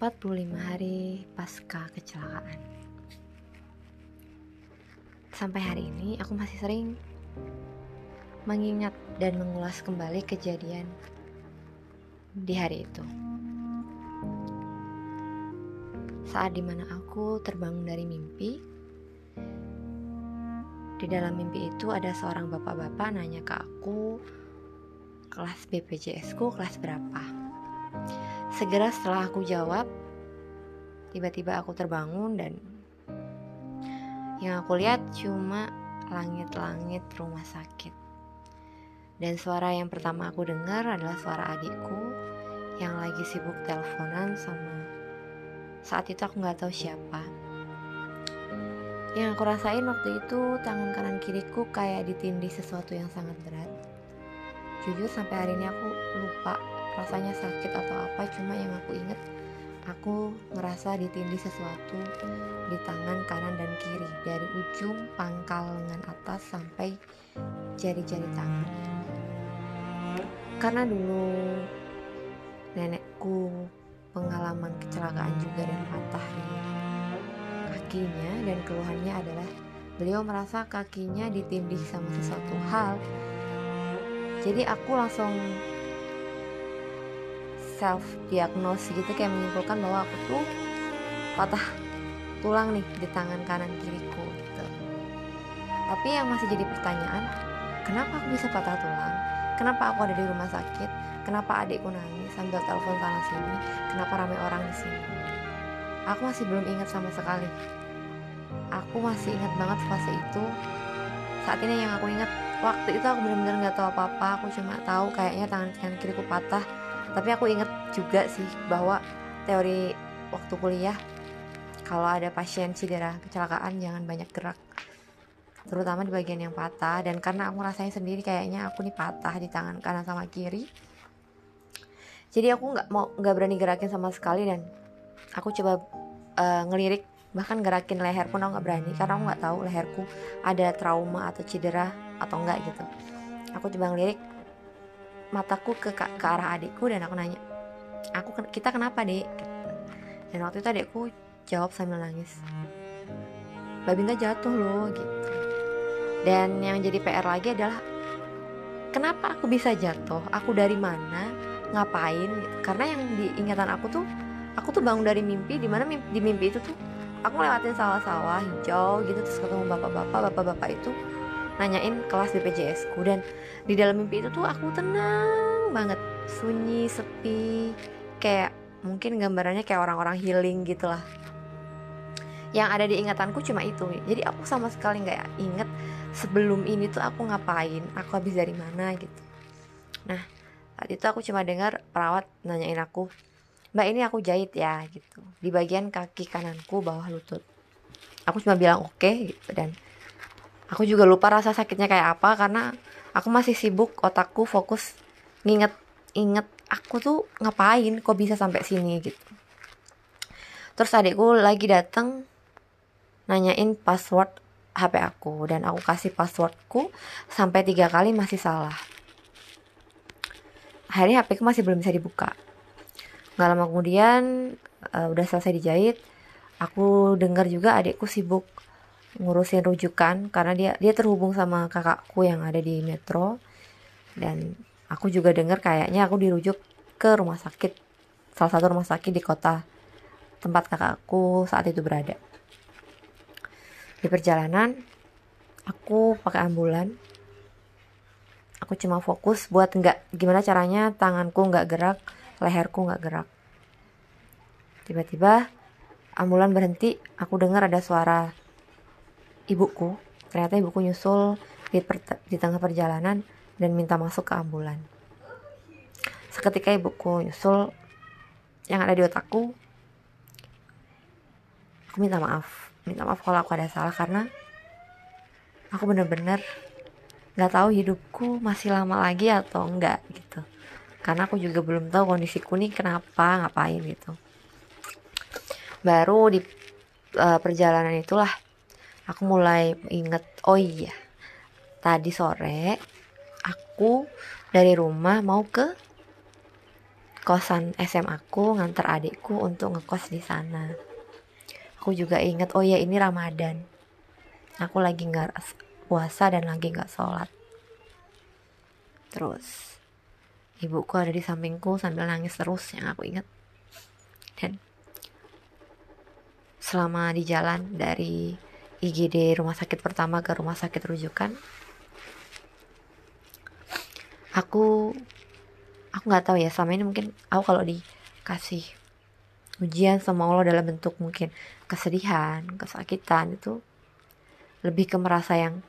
45 hari pasca kecelakaan. Sampai hari ini aku masih sering mengingat dan mengulas kembali kejadian di hari itu. Saat di mana aku terbangun dari mimpi, di dalam mimpi itu ada seorang bapak-bapak nanya ke aku kelas BPJS ku kelas berapa. Segera setelah aku jawab, tiba-tiba aku terbangun dan yang aku lihat cuma langit-langit rumah sakit. Dan suara yang pertama aku dengar adalah suara adikku yang lagi sibuk teleponan sama saat itu aku nggak tahu siapa. Yang aku rasain waktu itu tangan kanan kiriku kayak ditindih sesuatu yang sangat berat. Jujur sampai hari ini aku lupa rasanya sakit atau apa cuma yang aku inget aku ngerasa ditindih sesuatu di tangan kanan dan kiri dari ujung pangkal lengan atas sampai jari-jari tangan. Karena dulu nenekku pengalaman kecelakaan juga dan patah kakinya dan keluhannya adalah beliau merasa kakinya ditindih sama sesuatu hal. Jadi aku langsung self diagnose gitu kayak menyimpulkan bahwa aku tuh patah tulang nih di tangan kanan kiriku gitu. Tapi yang masih jadi pertanyaan kenapa aku bisa patah tulang? Kenapa aku ada di rumah sakit? Kenapa adikku nangis sambil telepon sana sini? Kenapa ramai orang di sini? Aku masih belum ingat sama sekali. Aku masih ingat banget fase itu. Saat ini yang aku ingat waktu itu aku benar-benar nggak tahu apa-apa. Aku cuma tahu kayaknya tangan kanan kiriku patah tapi aku inget juga sih bahwa teori waktu kuliah kalau ada pasien cedera kecelakaan jangan banyak gerak. Terutama di bagian yang patah. Dan karena aku rasanya sendiri kayaknya aku nih patah di tangan kanan sama kiri. Jadi aku nggak mau nggak berani gerakin sama sekali. Dan aku coba uh, ngelirik bahkan gerakin leher pun aku nggak berani. Karena aku nggak tahu leherku ada trauma atau cedera atau enggak gitu. Aku coba ngelirik mataku ke, ke arah adikku dan aku nanya aku kita kenapa dek dan waktu itu adikku jawab sambil nangis Mbak Binta jatuh loh gitu. Dan yang jadi PR lagi adalah kenapa aku bisa jatuh? Aku dari mana? Ngapain? Gitu. karena yang diingatan aku tuh aku tuh bangun dari mimpi di mana mimpi, di mimpi itu tuh aku lewatin sawah-sawah hijau gitu terus ketemu bapak-bapak bapak-bapak itu nanyain kelas BPJS ku. Dan di dalam mimpi itu tuh aku tenang banget. Sunyi sepi kayak mungkin gambarannya kayak orang-orang healing gitu lah yang ada di ingatanku cuma itu. Jadi aku sama sekali nggak inget sebelum ini tuh aku ngapain aku habis dari mana gitu. Nah saat itu aku cuma dengar perawat nanyain aku mbak ini aku jahit ya gitu. Di bagian kaki kananku bawah lutut. Aku cuma bilang oke okay, gitu. Dan aku juga lupa rasa sakitnya kayak apa karena aku masih sibuk otakku fokus nginget inget aku tuh ngapain kok bisa sampai sini gitu. Terus adikku lagi datang nanyain password HP aku dan aku kasih passwordku sampai tiga kali masih salah. Hari HP ku masih belum bisa dibuka. Nggak lama kemudian uh, udah selesai dijahit aku dengar juga adikku sibuk ngurusin rujukan karena dia dia terhubung sama kakakku yang ada di metro. Dan aku juga dengar kayaknya aku dirujuk ke rumah sakit salah satu rumah sakit di kota tempat kakakku saat itu berada. Di perjalanan aku pakai ambulan. Aku cuma fokus buat nggak gimana caranya tanganku nggak gerak leherku nggak gerak. Tiba-tiba ambulan berhenti aku dengar ada suara ibuku. Ternyata ibuku nyusul di, di tengah perjalanan dan minta masuk ke ambulan. Seketika ibuku nyusul yang ada di otakku aku minta maaf. Minta maaf kalau aku ada salah karena aku bener-bener nggak tahu hidupku masih lama lagi atau enggak gitu. Karena aku juga belum tahu kondisiku nih kenapa ngapain gitu. Baru di uh, perjalanan itulah aku mulai inget oh iya tadi sore aku dari rumah mau ke kosan SMA aku nganter adikku untuk ngekos di sana. Aku juga inget oh ya ini Ramadan. Aku lagi nggak puasa dan lagi nggak sholat. Terus ibuku ada di sampingku sambil nangis terus yang aku inget. Dan selama di jalan dari IGD rumah sakit pertama ke rumah sakit rujukan. Aku aku nggak tahu ya selama ini mungkin aku kalau dikasih ujian sama Allah dalam bentuk mungkin kesedihan kesakitan itu lebih ke merasa yang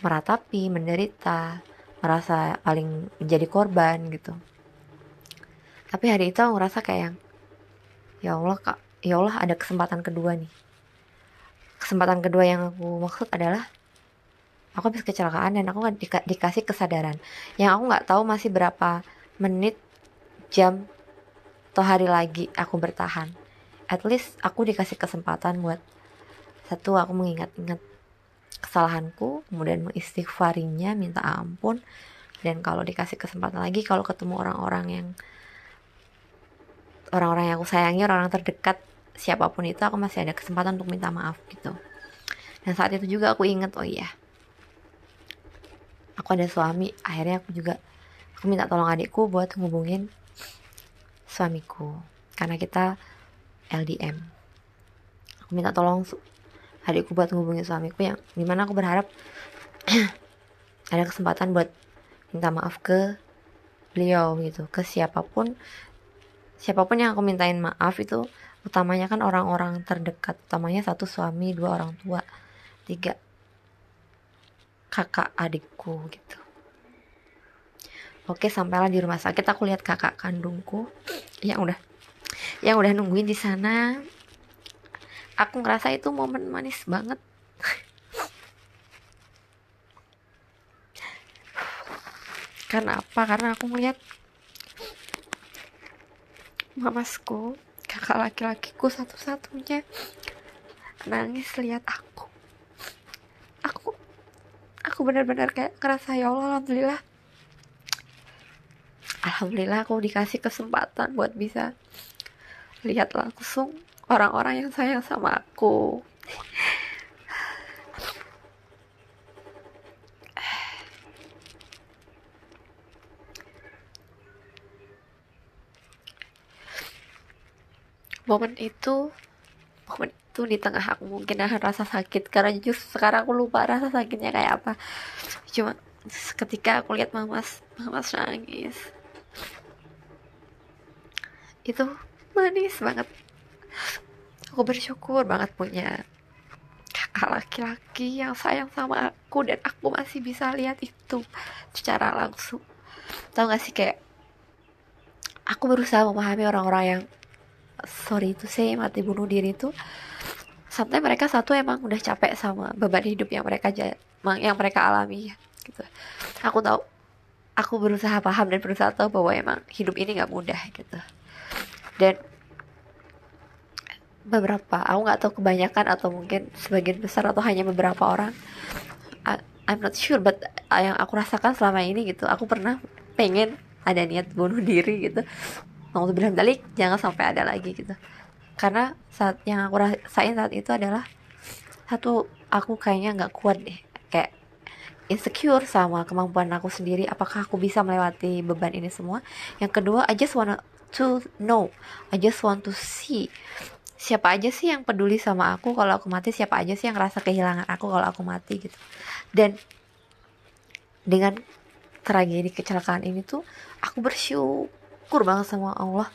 meratapi menderita merasa paling menjadi korban gitu. Tapi hari itu aku ngerasa kayak yang ya Allah kak ya Allah ada kesempatan kedua nih kesempatan kedua yang aku maksud adalah aku habis kecelakaan dan aku nggak dika dikasih kesadaran. Yang aku nggak tahu masih berapa menit jam atau hari lagi aku bertahan. At least aku dikasih kesempatan buat satu aku mengingat-ingat kesalahanku kemudian mengistighfarinya minta ampun dan kalau dikasih kesempatan lagi kalau ketemu orang-orang yang orang-orang yang aku sayangi orang-orang terdekat siapa pun itu aku masih ada kesempatan untuk minta maaf gitu. Dan saat itu juga aku inget oh iya. Aku ada suami akhirnya aku juga aku minta tolong adikku buat ngubungin suamiku karena kita LDM aku minta tolong adikku buat ngubungin suamiku yang di mana aku berharap ada kesempatan buat minta maaf ke beliau gitu. Ke siapa pun siapa pun yang aku mintain maaf itu utamanya kan orang-orang terdekat. Utamanya satu suami dua orang tua tiga kakak adikku gitu. Oke sampailah di rumah sakit. Aku lihat kakak kandungku. Yang udah. Yang udah nungguin di sana. Aku ngerasa itu momen manis banget. Karena apa? Karena aku melihat mamasku kakak laki-lakiku satu-satunya. Nangis lihat aku. Aku aku benar-benar kayak ngerasa ya Allah alhamdulillah. Alhamdulillah aku dikasih kesempatan buat bisa lihat langsung orang-orang yang sayang sama aku momen itu momen itu di tengah aku mungkin ada rasa sakit. Karena jujur sekarang aku lupa rasa sakitnya kayak apa. Cuma ketika aku lihat mamas mamas nangis. Itu manis banget. Aku bersyukur banget punya kakak laki-laki yang sayang sama aku dan aku masih bisa lihat itu secara langsung. Tau gak sih kayak aku berusaha memahami orang-orang yang sorry itu sih mati bunuh diri itu sampai mereka satu emang udah capek sama beban hidup yang mereka yang mereka alami gitu. Aku tahu aku berusaha paham dan berusaha tahu bahwa emang hidup ini nggak mudah gitu. Dan beberapa aku nggak tahu kebanyakan atau mungkin sebagian besar atau hanya beberapa orang I, I'm not sure but yang aku rasakan selama ini gitu aku pernah pengen ada niat bunuh diri gitu mau bilang balik jangan sampai ada lagi gitu. Karena saat yang aku rasain saat itu adalah satu aku kayaknya nggak kuat deh. Kayak insecure sama kemampuan aku sendiri apakah aku bisa melewati beban ini semua. Yang kedua I just wanna to know. I just want to see. Siapa aja sih yang peduli sama aku kalau aku mati? Siapa aja sih yang ngerasa kehilangan aku kalau aku mati gitu. Dan dengan tragedi kecelakaan ini tuh aku bersyukur banget sama Allah.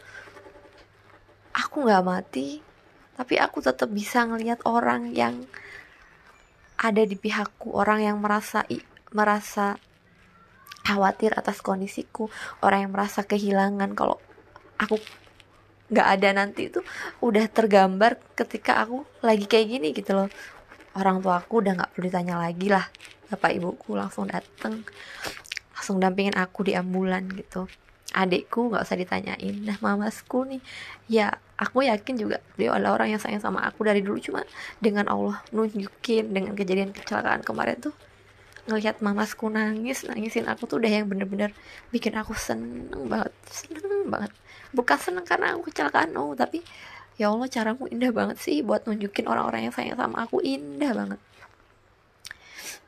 Aku nggak mati tapi aku tetap bisa ngelihat orang yang ada di pihakku orang yang merasa merasa khawatir atas kondisiku orang yang merasa kehilangan. Kalau aku nggak ada nanti itu udah tergambar ketika aku lagi kayak gini gitu loh. Orang tua aku udah nggak perlu ditanya lagi lah. Bapak ibuku langsung dateng langsung dampingin aku di ambulan gitu adikku nggak usah ditanyain. Nah mamasku nih ya aku yakin juga beliau adalah orang yang sayang sama aku dari dulu. Cuma dengan Allah nunjukin dengan kejadian kecelakaan kemarin tuh ngelihat mamasku nangis nangisin aku tuh udah yang bener-bener bikin aku seneng banget seneng banget. Bukan seneng karena aku kecelakaan oh tapi ya Allah caramu indah banget sih buat nunjukin orang-orang yang sayang sama aku indah banget.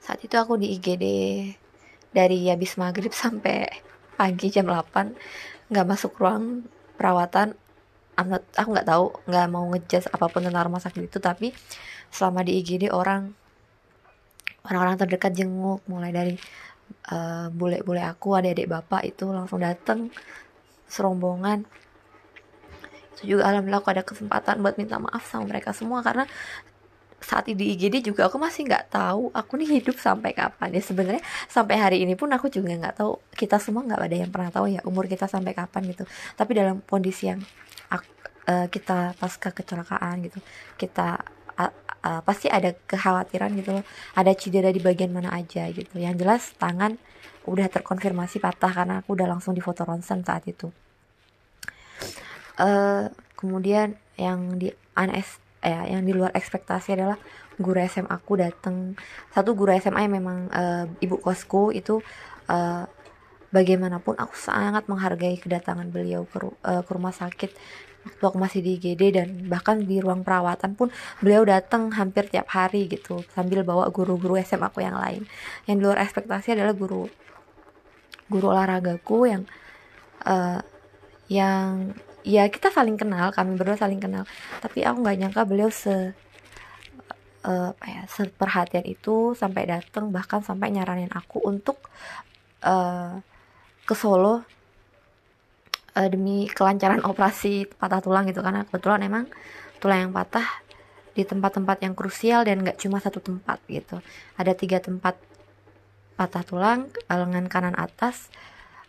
Saat itu aku di IGD dari habis maghrib sampai pagi jam 8 nggak masuk ruang perawatan. Not, aku nggak tahu nggak mau ngejudge apa pun tentang rumah sakit itu tapi selama di IGD orang orang-orang terdekat jenguk mulai dari uh, bule-bule aku adik-adik bapak itu langsung datang serombongan. Itu juga alhamdulillah aku ada kesempatan buat minta maaf sama mereka semua karena saat di IGD juga aku masih nggak tahu aku nih hidup sampai kapan. Ya sebenarnya sampai hari ini pun aku juga nggak tahu. Kita semua nggak ada yang pernah tahu ya umur kita sampai kapan gitu. Tapi dalam kondisi yang uh, kita pasca kecelakaan gitu kita uh, uh, pasti ada kekhawatiran gitu loh. Ada cedera di bagian mana aja gitu. Yang jelas tangan udah terkonfirmasi patah karena aku udah langsung di foto ronsen saat itu. Uh, kemudian yang di anes ya yang di luar ekspektasi adalah guru SMA aku datang satu guru SMA yang memang uh, ibu kosku itu uh, bagaimanapun aku sangat menghargai kedatangan beliau ke, uh, ke rumah sakit waktu aku masih di IGD dan bahkan di ruang perawatan pun beliau datang hampir tiap hari gitu sambil bawa guru-guru SMA aku yang lain. Yang di luar ekspektasi adalah guru guru olahragaku yang uh, yang ya kita saling kenal kami berdua saling kenal. Tapi aku nggak nyangka beliau se uh, ya seperhatian itu sampai datang bahkan sampai nyaranin aku untuk uh, ke Solo uh, demi kelancaran operasi patah tulang gitu karena kebetulan emang tulang yang patah di tempat-tempat yang krusial dan nggak cuma satu tempat gitu. Ada tiga tempat patah tulang lengan kanan atas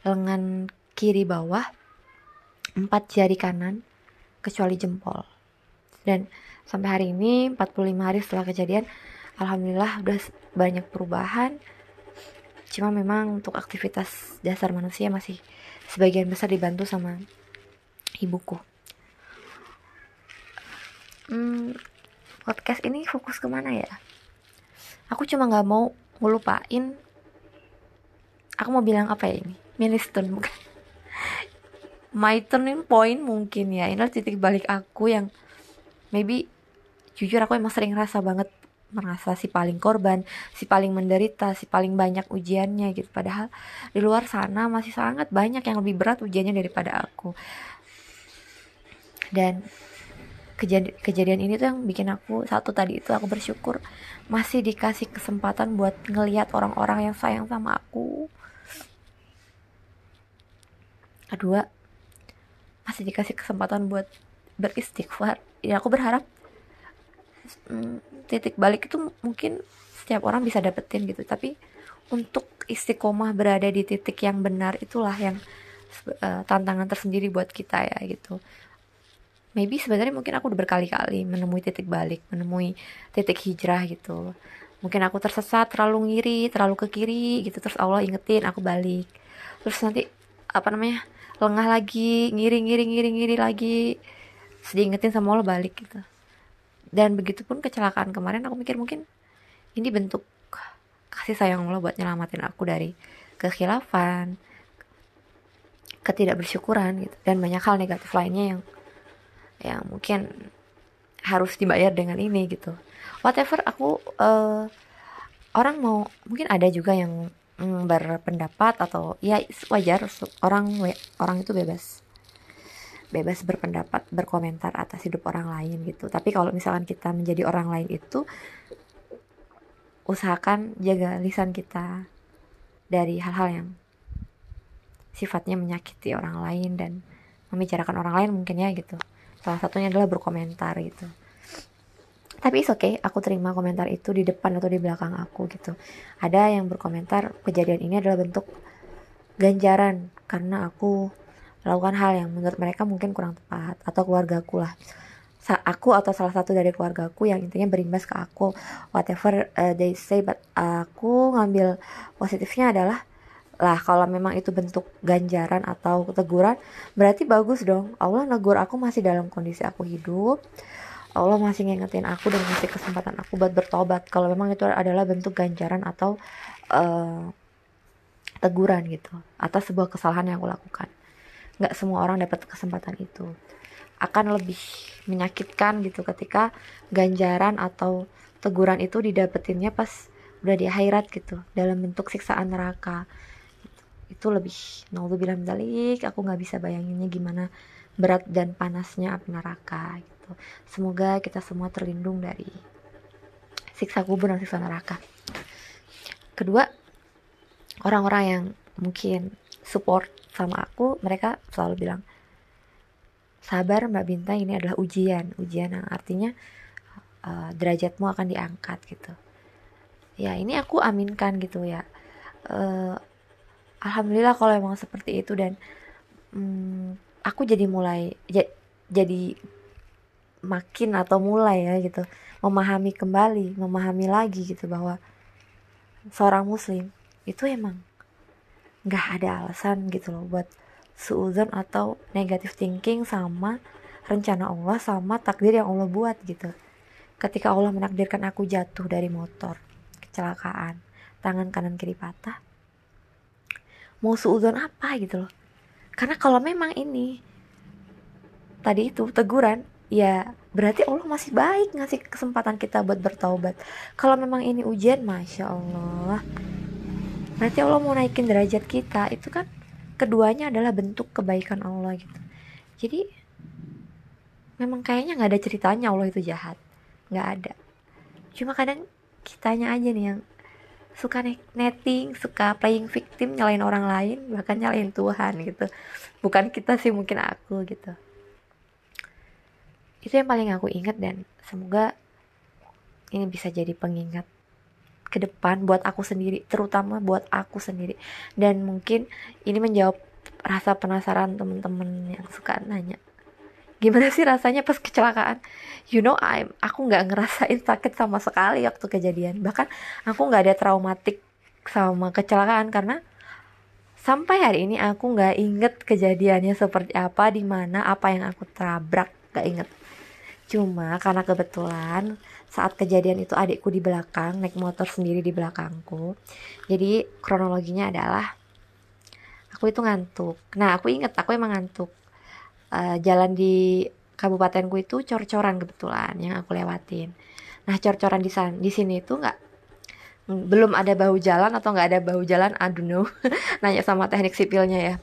lengan kiri bawah empat jari kanan kecuali jempol. Dan sampai hari ini 45 hari setelah kejadian alhamdulillah udah banyak perubahan. Cuma memang untuk aktivitas dasar manusia masih sebagian besar dibantu sama ibuku. Hmm, podcast ini fokus ke mana ya? Aku cuma nggak mau ngelupain. Aku mau bilang apa ya ini? Milestone bukan? My turning point mungkin ya ini titik balik aku yang maybe jujur aku emang sering rasa banget merasa si paling korban, si paling menderita, si paling banyak ujiannya gitu. Padahal di luar sana masih sangat banyak yang lebih berat ujiannya daripada aku. Dan kejadian, kejadian ini tuh yang bikin aku satu tadi itu aku bersyukur masih dikasih kesempatan buat ngelihat orang-orang yang sayang sama aku. Kedua, masih dikasih kesempatan buat beristighfar. Ya aku berharap hmm, titik balik itu mungkin setiap orang bisa dapetin gitu. Tapi untuk istiqomah berada di titik yang benar itulah yang uh, tantangan tersendiri buat kita ya gitu. Maybe sebenarnya mungkin aku udah berkali-kali menemui titik balik menemui titik hijrah gitu. Mungkin aku tersesat terlalu ngiri terlalu ke kiri gitu terus Allah ingetin aku balik. Terus nanti apa namanya lengah lagi ngiri ngiri ngiri ngiri lagi. Sedih sama Allah balik gitu. Dan begitupun kecelakaan kemarin aku mikir mungkin ini bentuk kasih sayang Allah buat nyelamatin aku dari kekhilafan ketidakbersyukuran gitu. Dan banyak hal negatif lainnya yang yang mungkin harus dibayar dengan ini gitu. Whatever aku uh, orang mau mungkin ada juga yang mm, berpendapat atau ya wajar orang orang itu bebas. Bebas berpendapat berkomentar atas hidup orang lain gitu. Tapi kalau misalkan kita menjadi orang lain itu usahakan jaga lisan kita dari hal-hal yang sifatnya menyakiti orang lain dan membicarakan orang lain mungkin ya gitu. Salah satunya adalah berkomentar gitu tapi oke okay aku terima komentar itu di depan atau di belakang aku gitu. Ada yang berkomentar kejadian ini adalah bentuk ganjaran karena aku melakukan hal yang menurut mereka mungkin kurang tepat atau keluargaku lah. Aku atau salah satu dari keluargaku yang intinya berimbas ke aku whatever uh, they say but aku ngambil positifnya adalah lah kalau memang itu bentuk ganjaran atau teguran berarti bagus dong. Allah negur aku masih dalam kondisi aku hidup Allah masih ngingetin aku dan ngasih kesempatan aku buat bertobat. Kalau memang itu adalah bentuk ganjaran atau uh, teguran gitu atas sebuah kesalahan yang aku lakukan. Nggak semua orang dapat kesempatan itu. Akan lebih menyakitkan gitu ketika ganjaran atau teguran itu didapetinnya pas udah di akhirat gitu dalam bentuk siksaan neraka. Itu lebih bilang dalik aku nggak bisa bayanginnya gimana berat dan panasnya api neraka. gitu semoga kita semua terlindung dari siksa kubur dan siksa neraka. Kedua orang-orang yang mungkin support sama aku mereka selalu bilang sabar mbak Bintang ini adalah ujian. Ujian yang artinya uh, derajatmu akan diangkat gitu. Ya ini aku aminkan gitu ya. Uh, alhamdulillah kalau emang seperti itu dan um, aku jadi mulai jadi makin atau mulai ya gitu. Memahami kembali memahami lagi gitu bahwa seorang muslim itu emang nggak ada alasan gitu loh buat suuzon atau negative thinking sama rencana Allah sama takdir yang Allah buat gitu. Ketika Allah menakdirkan aku jatuh dari motor kecelakaan tangan kanan kiri patah mau suuzon apa gitu loh. Karena kalau memang ini tadi itu teguran ya berarti Allah masih baik ngasih kesempatan kita buat bertaubat. Kalau memang ini ujian masya Allah. Berarti Allah mau naikin derajat kita. Itu kan keduanya adalah bentuk kebaikan Allah gitu. Jadi memang kayaknya nggak ada ceritanya Allah itu jahat. Nggak ada. Cuma kadang kitanya aja nih yang suka netting suka playing victim nyalain orang lain bahkan nyalain Tuhan gitu. Bukan kita sih mungkin aku gitu itu yang paling aku ingat dan semoga ini bisa jadi pengingat ke depan buat aku sendiri terutama buat aku sendiri. Dan mungkin ini menjawab rasa penasaran temen-temen yang suka nanya gimana sih rasanya pas kecelakaan? You know I'm aku nggak ngerasain sakit sama sekali waktu kejadian. Bahkan aku nggak ada traumatik sama kecelakaan karena sampai hari ini aku nggak inget kejadiannya seperti apa di mana apa yang aku tabrak nggak inget cuma karena kebetulan saat kejadian itu adikku di belakang naik motor sendiri di belakangku jadi kronologinya adalah aku itu ngantuk nah aku inget aku emang ngantuk uh, jalan di kabupatenku itu cor-coran kebetulan yang aku lewatin. Nah cor-coran di sana di sini itu nggak belum ada bahu jalan atau nggak ada bahu jalan, I don't know. Nanya sama teknik sipilnya ya.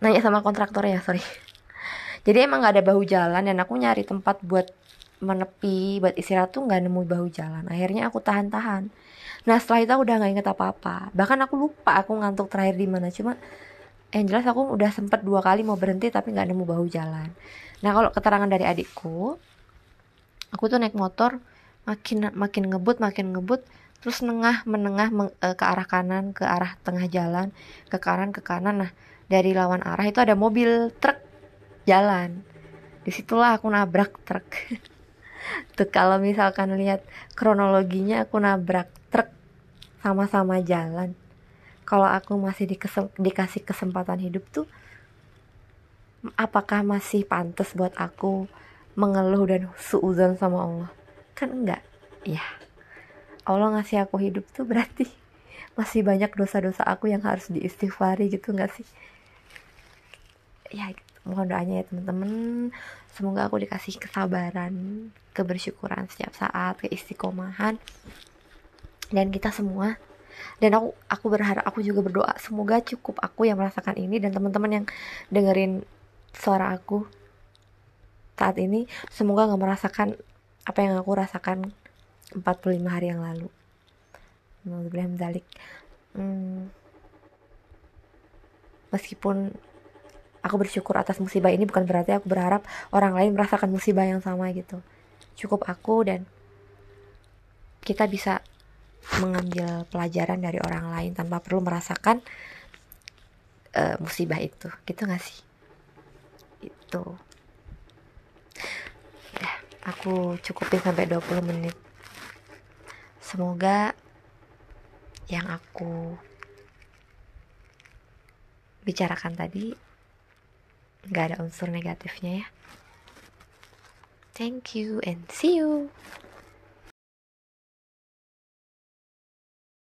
Nanya sama kontraktor ya, sorry. Jadi emang nggak ada bahu jalan dan aku nyari tempat buat menepi, buat istirahat tuh nggak nemu bahu jalan. Akhirnya aku tahan-tahan. Nah setelah itu aku udah nggak inget apa-apa. Bahkan aku lupa aku ngantuk terakhir di mana. Cuma yang jelas aku udah sempet dua kali mau berhenti tapi nggak nemu bahu jalan nah kalau keterangan dari adikku aku tuh naik motor makin makin ngebut makin ngebut terus nengah menengah meng, e, ke arah kanan ke arah tengah jalan ke kanan ke kanan nah dari lawan arah itu ada mobil truk jalan. Di situlah aku nabrak truk. Tuh kalau misalkan lihat kronologinya aku nabrak truk sama-sama jalan. Kalau aku masih dikesem, dikasih kesempatan hidup tuh apakah masih pantas buat aku mengeluh dan suuzon sama Allah? Kan enggak. Ya. Allah ngasih aku hidup tuh berarti masih banyak dosa-dosa aku yang harus diistighfari gitu enggak sih? Ya mohon doanya ya teman-teman. Semoga aku dikasih kesabaran kebersyukuran setiap saat keistiqomahan. Dan kita semua dan aku aku berharap aku juga berdoa semoga cukup aku yang merasakan ini dan teman-teman yang dengerin suara aku saat ini semoga nggak merasakan apa yang aku rasakan 45 hari yang lalu. Alhamdulillah hmm, meskipun aku bersyukur atas musibah ini bukan berarti aku berharap orang lain merasakan musibah yang sama gitu. Cukup aku dan kita bisa mengambil pelajaran dari orang lain tanpa perlu merasakan uh, musibah itu. Gitu gak sih? Itu. Ya aku cukupin sampai 20 menit. Semoga yang aku bicarakan tadi nggak ada unsur negatifnya ya. Thank you and see you